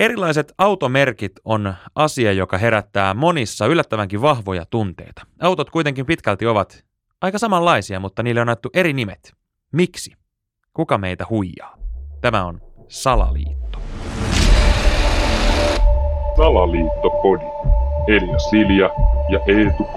Erilaiset automerkit on asia, joka herättää monissa yllättävänkin vahvoja tunteita. Autot kuitenkin pitkälti ovat aika samanlaisia, mutta niille on annettu eri nimet. Miksi? Kuka meitä huijaa? Tämä on Salaliitto. Salaliittopodi. Elia Silja ja Eetu K.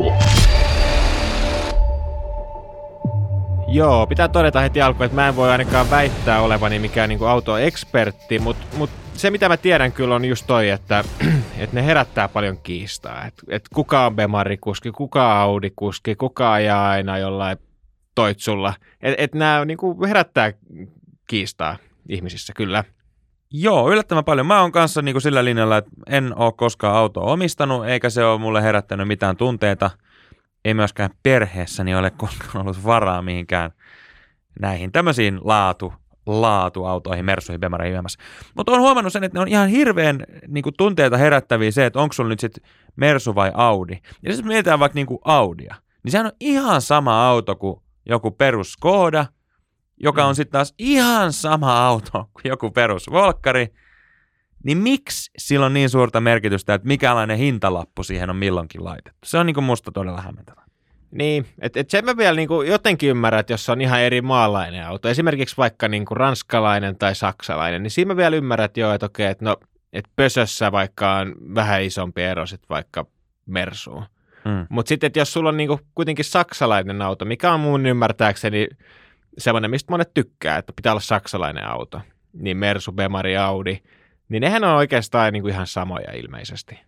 Joo, pitää todeta heti alkuun, että mä en voi ainakaan väittää olevani mikään niin autoekspertti, mutta mut se mitä mä tiedän kyllä on just toi, että, että ne herättää paljon kiistaa. Että et kuka on Bemari-kuski, kuka Audi-kuski, kuka ajaa aina jollain toitsulla. Että et nämä niin herättää kiistaa ihmisissä kyllä. Joo, yllättävän paljon. Mä oon kanssa niin kuin sillä linjalla, että en ole koskaan autoa omistanut, eikä se ole mulle herättänyt mitään tunteita. Ei myöskään perheessäni ole koskaan ollut varaa mihinkään näihin tämmöisiin laatu, laatuautoihin, Mersuihin, Bemareihin YMS. Mutta on huomannut sen, että ne on ihan hirveän niin kuin, tunteita herättäviä se, että onko sulla nyt sitten Mersu vai Audi. Ja jos mietitään vaikka niin kuin Audia, niin sehän on ihan sama auto kuin joku perus Skoda – joka on mm. sitten taas ihan sama auto kuin joku perus Volkkari, niin miksi sillä on niin suurta merkitystä, että mikälainen hintalappu siihen on milloinkin laitettu? Se on niin kuin musta todella hämmentävää. Niin, että et sen mä vielä niin kuin jotenkin ymmärrän, että jos on ihan eri maalainen auto, esimerkiksi vaikka niin kuin ranskalainen tai saksalainen, niin siinä mä vielä ymmärrän, että joo, että okei, että no, että pösössä vaikka on vähän isompi ero sitten vaikka Mersuun. Hmm. Mutta sitten, että jos sulla on niin kuin kuitenkin saksalainen auto, mikä on mun ymmärtääkseni semmoinen, mistä monet tykkää, että pitää olla saksalainen auto, niin Mersu, Bemari, Audi, niin nehän on oikeastaan niin kuin ihan samoja ilmeisesti.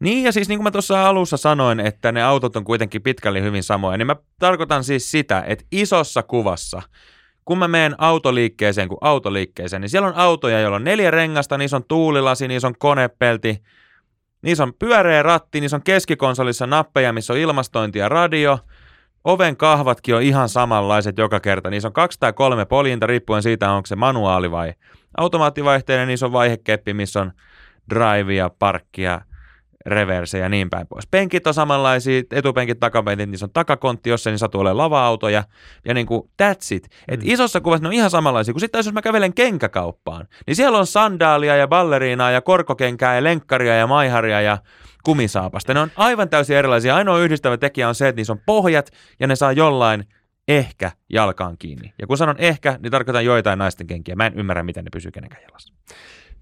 Niin, ja siis niin kuin mä tuossa alussa sanoin, että ne autot on kuitenkin pitkälle hyvin samoja, niin mä tarkoitan siis sitä, että isossa kuvassa, kun mä menen autoliikkeeseen kuin autoliikkeeseen, niin siellä on autoja, joilla on neljä rengasta, niissä on tuulilasi, niissä on konepelti, niissä on pyöreä ratti, niissä on keskikonsolissa nappeja, missä on ilmastointi ja radio – Oven kahvatkin on ihan samanlaiset joka kerta. Niissä on kaksi tai kolme poljinta riippuen siitä, onko se manuaali vai automaattivaihteinen. Niissä on vaihekeppi, missä on drive ja parkkia, reverse ja niin päin pois. Penkit on samanlaisia, etupenkit, takapenkit, niissä on takakontti, jos se niin satuu olemaan lava-autoja, ja niin kuin that's it. Et mm. isossa kuvassa ne on ihan samanlaisia, kun sitten jos mä kävelen kenkäkauppaan, niin siellä on sandaalia ja balleriinaa ja korkokenkää ja lenkkaria ja maiharia ja kumisaapasta. Ne on aivan täysin erilaisia. Ainoa yhdistävä tekijä on se, että niissä on pohjat ja ne saa jollain ehkä jalkaan kiinni. Ja kun sanon ehkä, niin tarkoitan joitain naisten kenkiä. Mä en ymmärrä, miten ne pysyy kenenkään jalassa.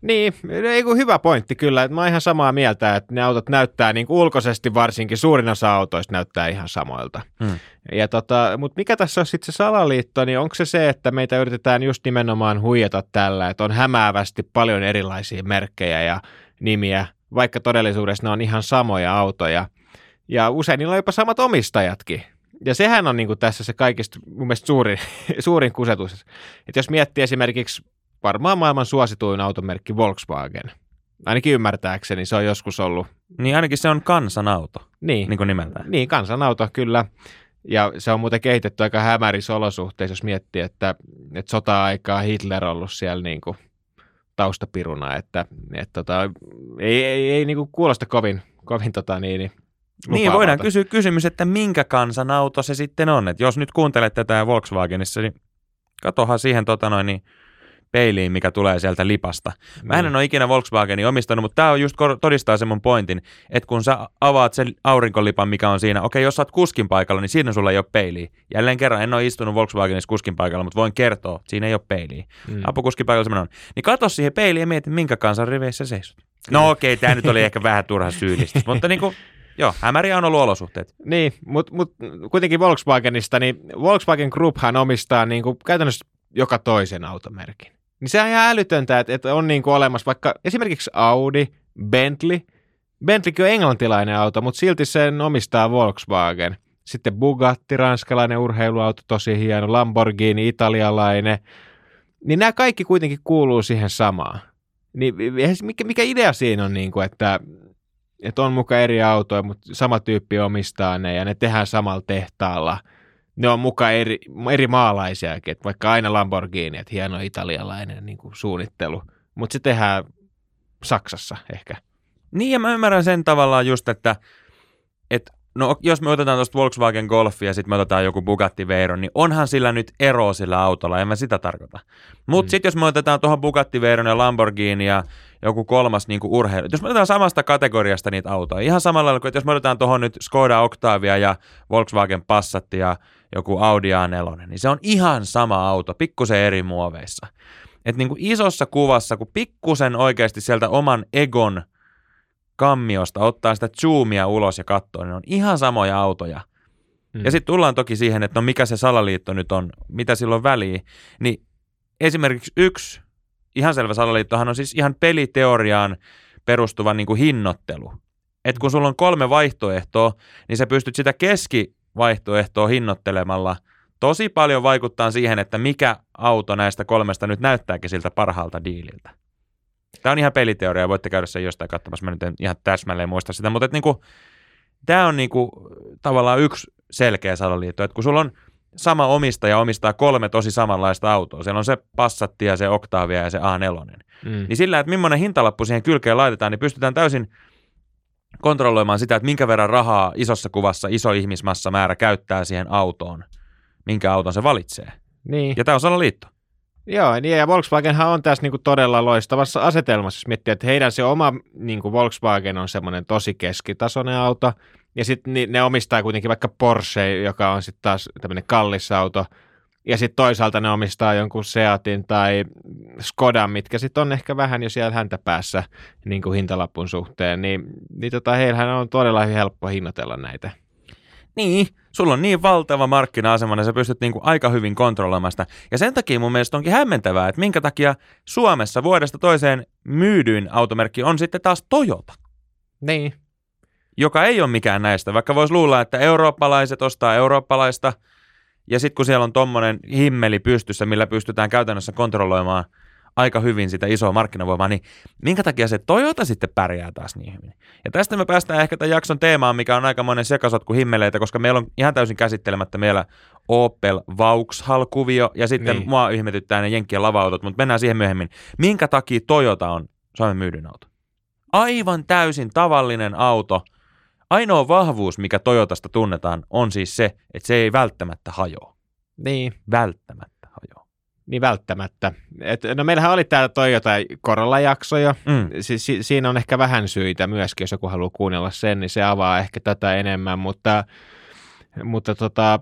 Niin, ei kun hyvä pointti kyllä. Mä oon ihan samaa mieltä, että ne autot näyttää niin ulkoisesti varsinkin, suurin osa autoista näyttää ihan samoilta. Hmm. Ja tota, mutta mikä tässä on sitten se salaliitto, niin onko se se, että meitä yritetään just nimenomaan huijata tällä, että on hämäävästi paljon erilaisia merkkejä ja nimiä, vaikka todellisuudessa ne on ihan samoja autoja. Ja usein niillä on jopa samat omistajatkin. Ja sehän on niin kuin tässä se kaikista mun mielestä suurin, suurin kusetus. Että jos miettii esimerkiksi varmaan maailman suosituin automerkki Volkswagen, ainakin ymmärtääkseni se on joskus ollut. Niin ainakin se on kansanauto, niin, niin kuin nimeltään. Niin, kansanauto kyllä. Ja se on muuten kehitetty aika hämärissä olosuhteissa, jos miettii, että, että sota-aikaa Hitler on ollut siellä niin kuin taustapiruna, että, että tota, ei, ei, ei niin kuin kuulosta kovin, kovin tota, niin, niin, niin, voidaan kysyä kysymys, että minkä kansan auto se sitten on. Että jos nyt kuuntelet tätä Volkswagenissa, niin katohan siihen tota noin, niin peiliin, mikä tulee sieltä lipasta. Mä en mm. ole ikinä Volkswagenin omistanut, mutta tämä on just todistaa sen mun pointin, että kun sä avaat sen aurinkolipan, mikä on siinä, okei, jos sä oot kuskin paikalla, niin siinä sulla ei ole peiliä. Jälleen kerran, en ole istunut Volkswagenissa kuskin paikalla, mutta voin kertoa, että siinä ei ole peiliä. Mm. Apukuskin paikalla on. Niin katso siihen peiliin ja mieti, minkä kansan riveissä seisot. No okei, okay, tämä nyt oli ehkä vähän turha syyllistä, mutta niin kuin, Joo, hämäriä on ollut olosuhteet. Niin, mutta mut, kuitenkin Volkswagenista, niin Volkswagen Grouphan omistaa niin kuin käytännössä joka toisen automerkin. Niin se on ihan älytöntä, että, että on niin kuin olemassa vaikka esimerkiksi Audi, Bentley. Bentleykin on englantilainen auto, mutta silti sen omistaa Volkswagen. Sitten Bugatti, ranskalainen urheiluauto, tosi hieno, Lamborghini, italialainen. Niin nämä kaikki kuitenkin kuuluu siihen samaan. Niin mikä, mikä idea siinä on, niin kuin, että, että on mukaan eri autoja, mutta sama tyyppi omistaa ne ja ne tehdään samalla tehtaalla – ne on mukaan eri, eri maalaisiakin, että vaikka aina Lamborghini, että hieno italialainen niin kuin suunnittelu, mutta se tehdään Saksassa ehkä. Niin ja mä ymmärrän sen tavallaan just, että, että No jos me otetaan tuosta Volkswagen Golfia ja sitten me otetaan joku Bugatti Veyron, niin onhan sillä nyt ero sillä autolla, en mä sitä tarkoita. Mutta Mm. sitten jos me otetaan tuohon Bugatti Veyron ja Lamborghini ja joku kolmas niin kuin urheilu, jos me otetaan samasta kategoriasta niitä autoja, ihan samalla lailla kuin että jos me otetaan tuohon nyt Skoda Octavia ja Volkswagen Passat ja joku Audi A4, niin se on ihan sama auto, pikkusen eri muoveissa. Et niin kuin isossa kuvassa, kun pikkusen oikeasti sieltä oman egon kammiosta ottaa sitä zoomia ulos ja katsoo, niin on ihan samoja autoja. Mm. Ja sitten tullaan toki siihen, että no mikä se salaliitto nyt on, mitä sillä on väliä. Niin esimerkiksi yksi ihan selvä salaliittohan on siis ihan peliteoriaan perustuva niin kuin hinnoittelu. Että kun sulla on kolme vaihtoehtoa, niin sä pystyt sitä keskivaihtoehtoa hinnoittelemalla tosi paljon vaikuttaa siihen, että mikä auto näistä kolmesta nyt näyttääkin siltä parhaalta diililtä. Tämä on ihan peliteoria, voitte käydä sen jostain katsomassa, mä nyt en ihan täsmälleen muista sitä, mutta niinku, tämä on niinku, tavallaan yksi selkeä salaliitto, että kun sulla on sama omistaja omistaa kolme tosi samanlaista autoa, siellä on se Passatti ja se Octavia ja se A4, Mm. niin sillä, että millainen hintalappu siihen kylkeen laitetaan, niin pystytään täysin kontrolloimaan sitä, että minkä verran rahaa isossa kuvassa iso ihmismassa määrä käyttää siihen autoon, minkä auton se valitsee. Niin. Ja tämä on salaliitto. Joo, niin ja Volkswagenhan on tässä niinku todella loistavassa asetelmassa, jos miettii, että heidän se oma niinku Volkswagen on semmoinen tosi keskitasoinen auto, ja sitten ne omistaa kuitenkin vaikka Porsche, joka on sitten taas tämmöinen kallis auto, ja sitten toisaalta ne omistaa jonkun Seatin tai Skodan, mitkä sitten on ehkä vähän jo siellä häntä päässä niin kuin hintalapun suhteen, niin, niin tota, heillähän on todella helppo hinnoitella näitä. Niin, sulla on niin valtava markkina-asema, että sä pystyt niinku aika hyvin kontrolloimaan sitä. Ja sen takia mun mielestä onkin hämmentävää, että minkä takia Suomessa vuodesta toiseen myydyin automerkki on sitten taas Toyota, Niin, joka ei ole mikään näistä. Vaikka voisi luulla, että eurooppalaiset ostaa eurooppalaista, ja sitten kun siellä on tommonen himmeli pystyssä, millä pystytään käytännössä kontrolloimaan aika hyvin sitä isoa markkinavoimaa, niin minkä takia se Toyota sitten pärjää taas niin hyvin? Ja tästä me päästään ehkä tämän jakson teemaan, mikä on aika monen sekasotku himmeleitä, koska meillä on ihan täysin käsittelemättä meillä Opel Vauxhall-kuvio, ja sitten Niin. mua ihmetyttää ne Jenkkien lava-autot, mutta mennään siihen myöhemmin. Minkä takia Toyota on Suomen myydyn auto? Aivan täysin tavallinen auto. Ainoa vahvuus, mikä Toyotasta tunnetaan, on siis se, että se ei välttämättä hajoa. niin. Välttämättä. Niin välttämättä. Et, no meillähän oli täällä Toyota Corolla-jakso jo. Mm. Si- si- siinä on ehkä vähän syitä myöskin, jos joku haluaa kuunnella sen, niin se avaa ehkä tätä enemmän, mutta, mutta tota,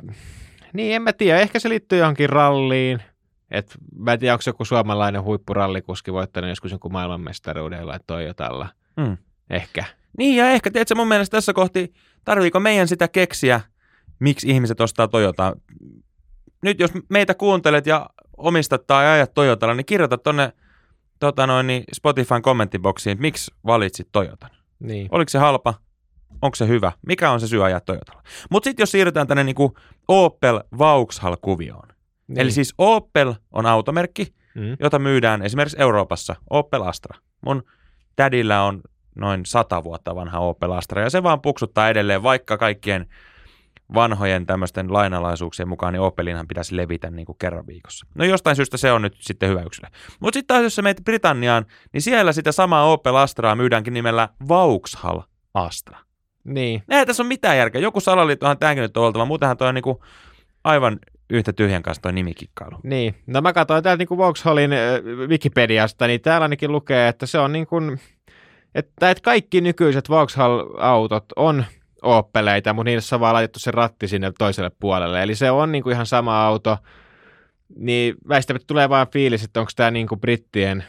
niin en mä tiedä, ehkä se liittyy johonkin ralliin. Et mä en tiedä, onko joku suomalainen huippurallikuski voittanut joskus jonkun maailmanmestaruuden jollain Toyotalla. Mm. Ehkä. Niin ja ehkä, tiedätkö, mun mielestä tässä kohti, tarviiko meidän sitä keksiä, miksi ihmiset ostaa Toyotaa. Nyt jos meitä kuuntelet ja omistat tai ajat Toyotalla, niin kirjoita tonne tota noin, niin Spotifyn kommenttiboksiin, että miksi valitsit Toyotan. Niin. Oliko se halpa? Onko se hyvä? Mikä on se syy ajaa Toyotalla? Mutta sitten jos siirrytään tänne niinku Opel Vauxhall-kuvioon. niin. Eli siis Opel on automerkki, mm. jota myydään esimerkiksi Euroopassa, Opel Astra. Mun tädillä on noin sata vuotta vanha Opel Astra, ja se vaan puksuttaa edelleen, vaikka kaikkien vanhojen tämmöisten lainalaisuuksien mukaan, niin Opelinhan pitäisi levitä niin kuin kerran viikossa. No jostain syystä se on nyt sitten hyvä yksilö. Mutta sitten taas jos sä menet Britanniaan, niin siellä sitä samaa Opel Astraa myydäänkin nimellä Vauxhall Astra. niin. Ei tässä on mitään järkeä. Joku salaliittohan tämäkin nyt on oltava, muutenhan toi on niin kuin aivan yhtä tyhjän kanssa toi nimikikkailu. Niin, no mä katsoin täältä niin Vauxhallin äh, Wikipediasta, niin täällä ainakin lukee, että se on niin kuin, että, että kaikki nykyiset Vauxhall-autot on Opeleita, mutta niissä on vaan laitettu se ratti sinne toiselle puolelle. Eli se on niin kuin ihan sama auto. Niin väistämättä tulee vaan fiilis, että onko tämä niin kuin brittien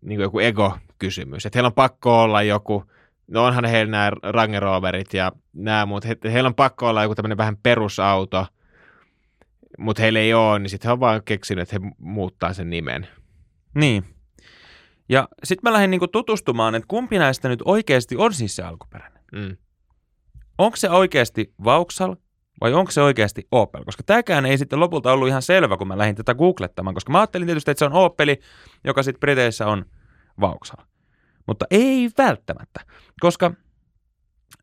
niin kuin joku ego-kysymys. Että heillä on pakko olla joku, no onhan heillä nämä Range Roverit ja nämä, mutta he, heillä on pakko olla joku tämmöinen vähän perusauto, mutta heillä ei ole, niin sitten he on vaan keksinyt, että he muuttaa sen nimen. Niin. Ja sitten mä lähdin niinku tutustumaan, että kumpi näistä nyt oikeasti on siis se alkuperäinen. Mm. Onko se oikeasti Vauxhall vai onko se oikeasti Opel? Koska tämäkään ei sitten lopulta ollut ihan selvä, kun mä lähdin tätä googlettamaan, koska mä ajattelin tietysti, että se on Opeli, joka sitten Briteissä on Vauxhall. Mutta ei välttämättä, koska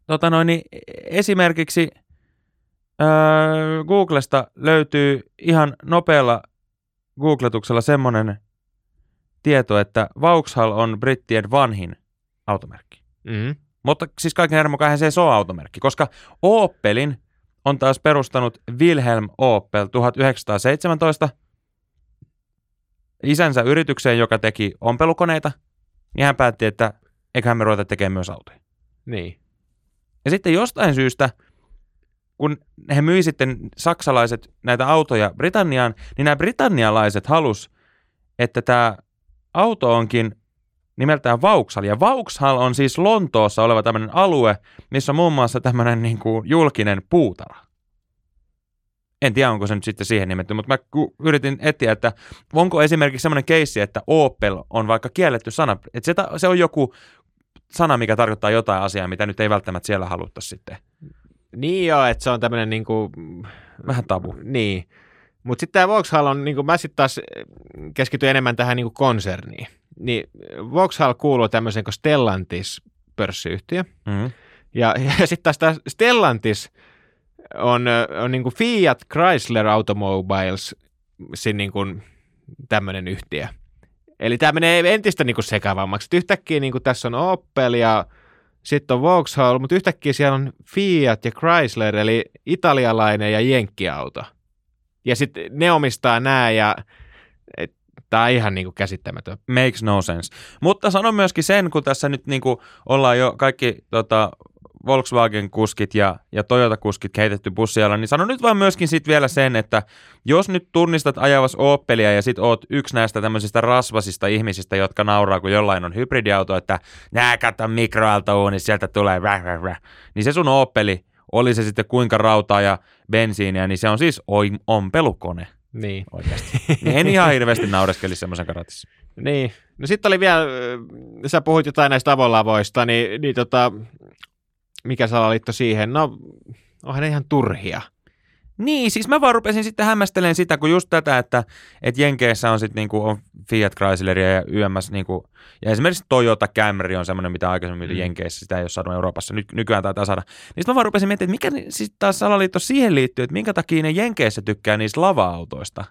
tota noin, niin esimerkiksi öö, Googlesta löytyy ihan nopealla googletuksella semmoinen tieto, että Vauxhall on brittien vanhin automerkki. Mm. Mutta siis kaiken herran mukaan se ei ole automerkki, koska Opelin on taas perustanut Wilhelm Opel 1917 isänsä yritykseen, joka teki ompelukoneita, niin hän päätti, että eiköhän me ruveta tekemään myös autoja. Niin. Ja sitten jostain syystä, kun he myi sitten saksalaiset näitä autoja Britanniaan, niin nämä britannialaiset halus, että tämä auto onkin nimeltään Vauxhall. Ja Vauxhall on siis Lontoossa oleva tämmöinen alue, missä on muun muassa tämmöinen niin kuin julkinen puutara. En tiedä, onko se nyt sitten siihen nimetty, mutta mä yritin etsiä, että onko esimerkiksi semmoinen keissi, että Opel on vaikka kielletty sana, että se, se on joku sana, mikä tarkoittaa jotain asiaa, mitä nyt ei välttämättä siellä haluttaisi sitten. Niin joo, että se on tämmöinen niin kuin... Vähän tabu. Niin. Mutta sitten tämä Vauxhall on, niin kuin mä sitten taas keskityin enemmän tähän niin kuin konserniin. Niin Vauxhall kuuluu tämmöiseen kuin Stellantis pörssiyhtiö. Mm-hmm. Ja, ja sitten taas tämä Stellantis on, on niin kuin Fiat Chrysler Automobiles niin kuin tämmöinen yhtiö. Eli tämä menee entistä niin kuin sekavammaksi. Yhtäkkiä niin kuin tässä on Opel ja sitten on Vauxhall, mutta yhtäkkiä siellä on Fiat ja Chrysler, eli italialainen ja jenkkiauto. Ja sitten ne omistaa nämä ja Tämä on ihan niin kuin käsittämätön. Makes no sense. Mutta sanon myöskin sen, kun tässä nyt niin kuin ollaan jo kaikki tota, Volkswagen-kuskit ja, ja Toyota-kuskit keitetty bussialla, niin sano nyt vaan myöskin sit vielä sen, että jos nyt tunnistat ajavas Opelia ja sit oot yksi näistä tämmöisistä rasvasista ihmisistä, jotka nauraa, kun jollain on hybridiauto, että nää kato mikroaaltouuni, sieltä tulee väh, väh, väh. niin se sun Opeli, oli se sitten kuinka rautaa ja bensiiniä, niin se on siis ompelukone. Niin. Oikeasti. niin en ihan hirveästi naureskelisi semmoisen karatissa. Niin. No sitten oli vielä, sä puhuit jotain näistä avonlavoista, niin, niin tota, mikä salaliitto siihen? No, onhan ne ihan turhia. Niin, siis mä vaan rupesin sitten hämmästelemään sitä, kun just tätä, että, että Jenkeissä on sitten niinku on Fiat Chrysleria ja YMS, niinku, ja esimerkiksi Toyota Camry on semmoinen, mitä aikaisemmin mm. Jenkeissä, sitä ei ole saanut Euroopassa, Ny, nykyään taitaa saada. Niin mä vaan rupesin miettimään, että mikä siis taas salaliitto siihen liittyy, että minkä takia ne Jenkeissä tykkää niistä lava-autoista.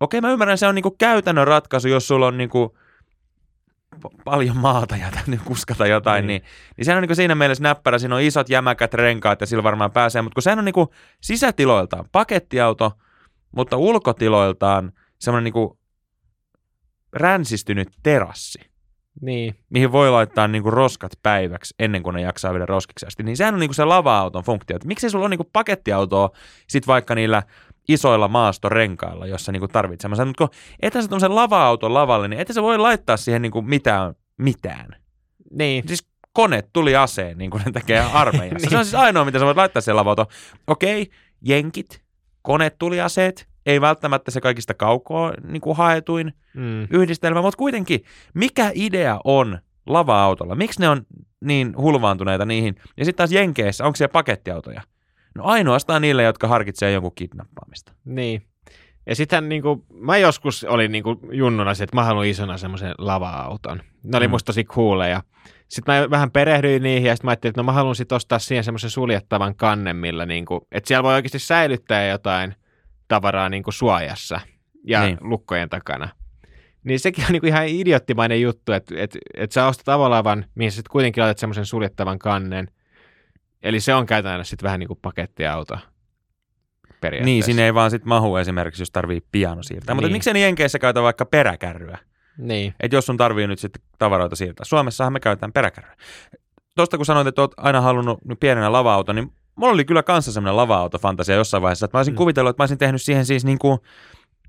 Okei, mä ymmärrän, se on niinku käytännön ratkaisu, jos sulla on niinku, paljon maata ja täytyy kuskata jotain, niin, niin, niin sehän on niin siinä mielessä näppärä, siinä on isot jämäkät renkaat ja sillä varmaan pääsee, mutta kun sehän on niin sisätiloiltaan pakettiauto, mutta ulkotiloiltaan semmoinen niin ränsistynyt terassi. Niin. Mihin voi laittaa niin kuin roskat päiväksi ennen kuin ne jaksaa viedä roskiksi asti. Niin sehän on niin kuin se lava-auton funktio. Että miksi sulla on niin kuin pakettiautoa sit vaikka niillä isoilla maastorenkailla, jossa niinku tarvitsee semmoisen, mutta kun ethän sä tuommoisen lava-auton lavalle, niin ethän sä voi laittaa siihen niinku mitään, mitään. Niin. Siis kone tuli aseen, niin kuin ne tekee armeijassa. niin. Se on siis ainoa, mitä sä voit laittaa siihen lava Okei, jenkit, kone tuli aseet, ei välttämättä se kaikista kaukoa niin kuin haetuin mm. yhdistelmä, mutta kuitenkin, mikä idea on lava-autolla? Miksi ne on niin hulvaantuneita niihin? Ja sitten taas Jenkeissä, onko siellä pakettiautoja? No ainoastaan niille, jotka harkitsee jonkun kidnappaamista. Niin. Ja sitten niin kuin, mä joskus olin niin kuin junnuna se, että mä haluan isona semmoisen lava-auton. Ne oli mm. musta tosi cooleja. Sitten mä vähän perehdyin niihin ja sitten mä ajattelin, että no mä haluan sitten ostaa siihen semmoisen suljettavan kannen, millä niin kuin, että siellä voi oikeasti säilyttää jotain tavaraa niin kuin suojassa ja niin. lukkojen takana. Niin sekin on niin kuin ihan idioottimainen juttu, että, että, että sä ostat avolavan, mihin sä sitten kuitenkin laitat semmoisen suljettavan kannen – Eli se on käytännössä sitten vähän niin kuin pakettiauto. Niin, sinne ei vaan sitten mahu esimerkiksi, jos tarvii piano siirtää. Niin. Mutta miksei ne Jenkeissä käytä vaikka peräkärryä? Niin. Että jos sun tarvii nyt sitten tavaroita siirtää. Suomessahan me käytetään peräkärryä. Tuosta kun sanoit, että oot aina halunnut pienenä lava-auto, niin mulla oli kyllä kanssa semmoinen lava-autofantasia jossain vaiheessa, että mä olisin mm. kuvitellut, että mä olisin tehnyt siihen siis niin kuin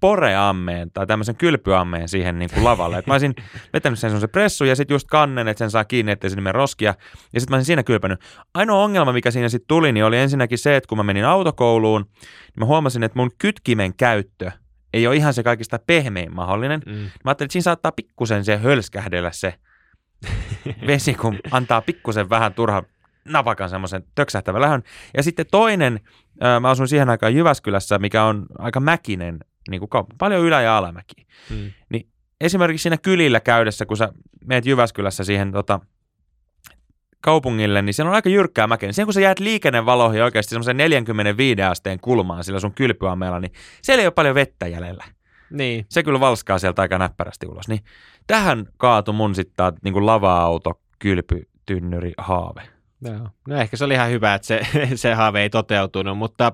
poreammeen tai tämmöisen kylpyammeen siihen niin kuin lavalle. Et mä olisin vetänyt sen semmoisen pressu ja sitten just kannen, että sen saa kiinni, ettei sinne roskia. Ja sitten mä olisin siinä kylpänyt. Ainoa ongelma, mikä siinä sitten tuli, niin oli ensinnäkin se, että kun mä menin autokouluun, niin mä huomasin, että mun kytkimen käyttö ei ole ihan se kaikista pehmein mahdollinen. Mm. Mä ajattelin, että siinä saattaa pikkusen se hölskähdellä se vesi, kun antaa pikkusen vähän turha napakan semmoisen töksähtävän lähön. Ja sitten toinen, mä asun siihen aikaan Jyväskylässä, mikä on aika mäkinen niin kuin kaup- paljon ylä- ja alamäki. Hmm. Niin esimerkiksi siinä kylillä käydessä, kun sä meet Jyväskylässä siihen tota, kaupungille, niin siellä on aika jyrkkää mäkeä. Niin siihen kun sä jäät liikennevaloihin oikeasti semmoisen 45 asteen kulmaan sillä sun kylpyammeella, niin siellä ei ole paljon vettä jäljellä. Niin. Se kyllä valskaa sieltä aika näppärästi ulos. Niin tähän kaatu mun sitten niin kuin lava-auto kylpy tynnyri haave. Joo. No ehkä se oli ihan hyvä, että se, se haave ei toteutunut, mutta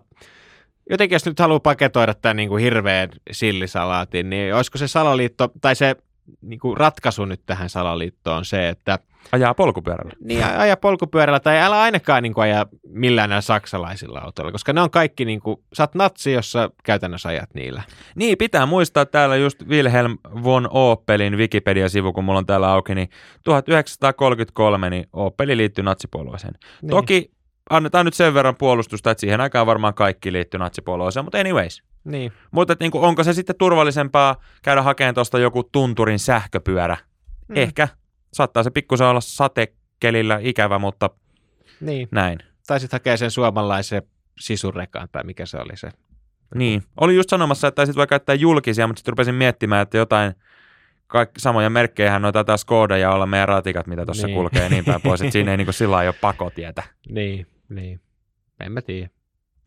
jotenkin jos nyt haluaa paketoida tämän niin kuin hirveän sillisalaatin, niin olisiko se salaliitto, tai se niin kuin ratkaisu nyt tähän salaliittoon on se, että Ajaa polkupyörällä. niin aja polkupyörällä tai älä ainakaan niin kuin aja millään näillä saksalaisilla autoilla, koska ne on kaikki, niin kuin, sä oot natsi, jos sä käytännössä ajat niillä. Niin, pitää muistaa täällä just Wilhelm von Opelin Wikipedia-sivu, kun mulla on täällä auki, niin 1933 niin Opeli liittyi natsipuolueeseen. Niin. Toki annetaan nyt sen verran puolustusta, että siihen aikaan varmaan kaikki liittyi natsipuolueeseen, mutta anyways. Niin. Mutta et niinku, onko se sitten turvallisempaa käydä hakemaan tuosta joku tunturin sähköpyörä? Mm. Ehkä. Saattaa se pikkusen olla satekelillä ikävä, mutta niin. näin. Tai sitten hakee sen suomalaisen sisurekan, tai mikä se oli se. Niin. Oli just sanomassa, että taisit voi käyttää julkisia, mutta sitten rupesin miettimään, että jotain kaikki samoja merkkejähän noita taas koodeja olla meidän ratikat, mitä tuossa Niin. niin. kulkee ja niin päin pois, että siinä ei niinku sillä lailla ole pakotietä. Niin, niin. En mä tiedä.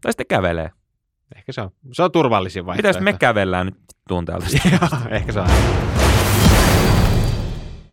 Tai sitten kävelee. Ehkä se on, se on turvallisin vaihtoehto. Mitäs me kävellään nyt tunteelta? Joo, Ehkä se on.